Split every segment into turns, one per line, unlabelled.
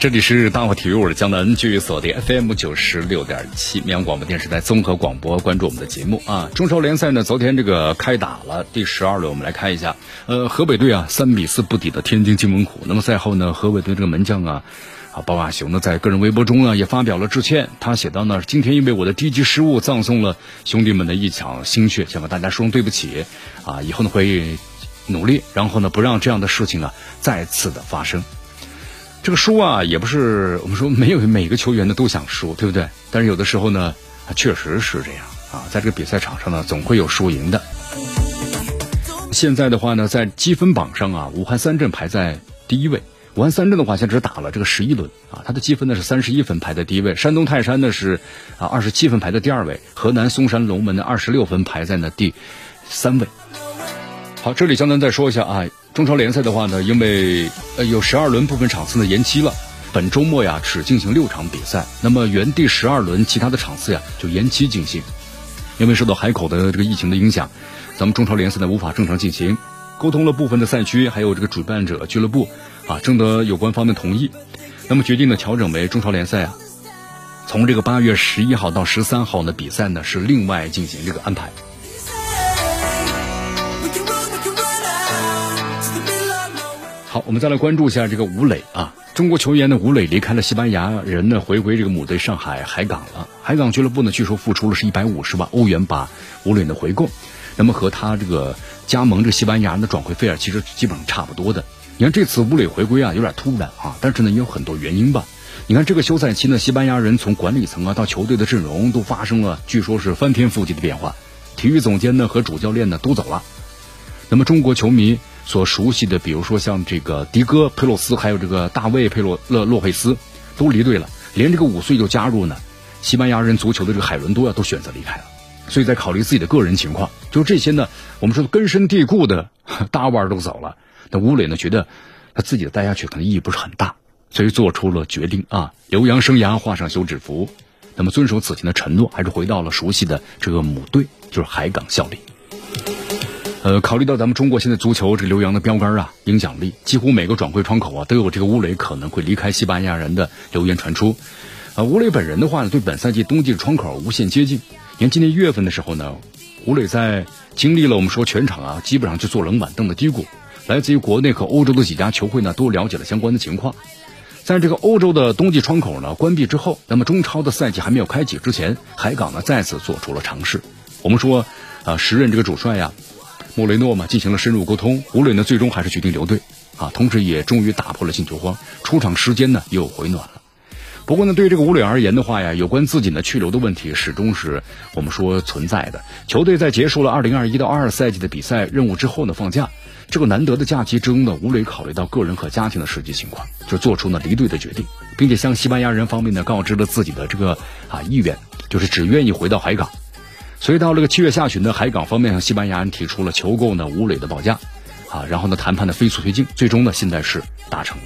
这里是大话体育，我是江南，继续锁定 FM 九十六点七绵阳广播电视台综合广播，关注我们的节目啊。中超联赛呢，昨天这个开打了第十二轮，我们来看一下，呃，河北队啊三比四不敌的天津津门虎。那么赛后呢，河北队这个门将啊，啊包瓦雄呢在个人微博中呢也发表了致歉，他写到呢，今天因为我的低级失误，葬送了兄弟们的一场心血，想和大家说声对不起啊，以后呢会努力，然后呢不让这样的事情啊再次的发生。这个输啊，也不是我们说没有每个球员呢都想输，对不对？但是有的时候呢，确实是这样啊，在这个比赛场上呢，总会有输赢的。现在的话呢，在积分榜上啊，武汉三镇排在第一位。武汉三镇的话，现在只打了这个十一轮啊，它的积分呢是三十一分，排在第一位。山东泰山呢是啊二十七分，排在第二位。河南嵩山龙门的二十六分，排在呢第三位。好，这里江南再说一下啊。中超联赛的话呢，因为呃有十二轮部分场次呢延期了，本周末呀只进行六场比赛，那么原第十二轮其他的场次呀就延期进行。因为受到海口的这个疫情的影响，咱们中超联赛呢无法正常进行。沟通了部分的赛区，还有这个主办者俱乐部啊，征得有关方面同意，那么决定呢调整为中超联赛啊，从这个八月十一号到十三号呢比赛呢是另外进行这个安排。我们再来关注一下这个吴磊啊，中国球员的吴磊离开了西班牙人呢，回归这个母队上海海港了。海港俱乐部呢，据说付出了是一百五十万欧元把吴磊呢回购，那么和他这个加盟这西班牙人的转会费啊，其实基本上差不多的。你看这次吴磊回归啊，有点突然啊，但是呢也有很多原因吧。你看这个休赛期呢，西班牙人从管理层啊到球队的阵容都发生了，据说是翻天覆地的变化，体育总监呢和主教练呢都走了，那么中国球迷。所熟悉的，比如说像这个迪戈·佩洛斯，还有这个大卫·佩洛勒洛佩斯，都离队了。连这个五岁就加入呢，西班牙人足球的这个海伦多呀，都选择离开了。所以在考虑自己的个人情况，就这些呢，我们说根深蒂固的大腕都走了。那吴磊呢，觉得他自己的待下去可能意义不是很大，所以做出了决定啊，留洋生涯，画上休止符。那么遵守此前的承诺，还是回到了熟悉的这个母队，就是海港效力。呃，考虑到咱们中国现在足球这留洋的标杆啊，影响力，几乎每个转会窗口啊都有这个吴磊可能会离开西班牙人的流言传出。啊，吴磊本人的话呢，对本赛季冬季窗口无限接近。你看今年一月份的时候呢，吴磊在经历了我们说全场啊基本上就坐冷板凳的低谷，来自于国内和欧洲的几家球会呢都了解了相关的情况。在这个欧洲的冬季窗口呢关闭之后，那么中超的赛季还没有开启之前，海港呢再次做出了尝试。我们说啊，时任这个主帅呀。莫雷诺嘛进行了深入沟通，吴磊呢最终还是决定留队，啊，同时也终于打破了进球荒，出场时间呢又回暖了。不过呢，对于这个吴磊而言的话呀，有关自己的去留的问题始终是我们说存在的。球队在结束了二零二一到二二赛季的比赛任务之后呢，放假这个难得的假期之中呢，吴磊考虑到个人和家庭的实际情况，就做出了离队的决定，并且向西班牙人方面呢告知了自己的这个啊意愿，就是只愿意回到海港。所以到这个七月下旬呢，海港方面向西班牙人提出了求购呢吴磊的报价，啊，然后呢谈判的飞速推进，最终呢现在是达成了。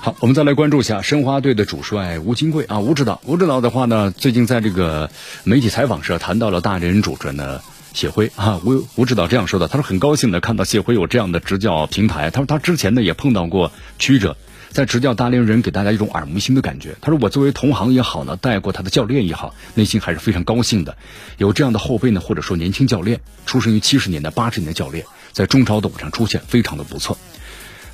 好，我们再来关注一下申花队的主帅吴金贵啊，吴指导，吴指导的话呢，最近在这个媒体采访时谈到了大连人主帅呢谢辉啊，吴吴指导这样说的，他说很高兴的看到谢辉有这样的执教平台，他说他之前呢也碰到过曲折。在执教大连人，给大家一种耳目一新的感觉。他说：“我作为同行也好呢，带过他的教练也好，内心还是非常高兴的。有这样的后辈呢，或者说年轻教练，出生于七十年代、八十年的教练，在中超的舞台上出现，非常的不错。”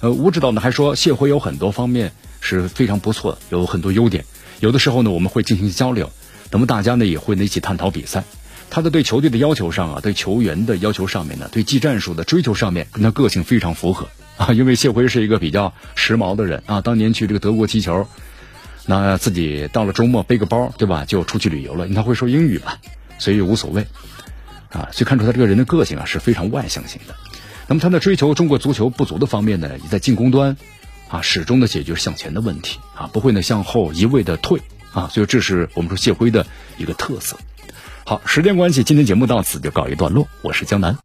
呃，吴指导呢还说，谢辉有很多方面是非常不错的，有很多优点。有的时候呢，我们会进行交流，那么大家呢也会呢一起探讨比赛。他的对球队的要求上啊，对球员的要求上面呢，对技战术的追求上面，跟他个性非常符合。啊，因为谢辉是一个比较时髦的人啊，当年去这个德国踢球，那自己到了周末背个包，对吧，就出去旅游了。他会说英语嘛，所以无所谓啊，所以看出他这个人的个性啊是非常外向型的。那么他在追求中国足球不足的方面呢，也在进攻端啊始终的解决向前的问题啊，不会呢向后一味的退啊，所以这是我们说谢辉的一个特色。好，时间关系，今天节目到此就告一段落。我是江南。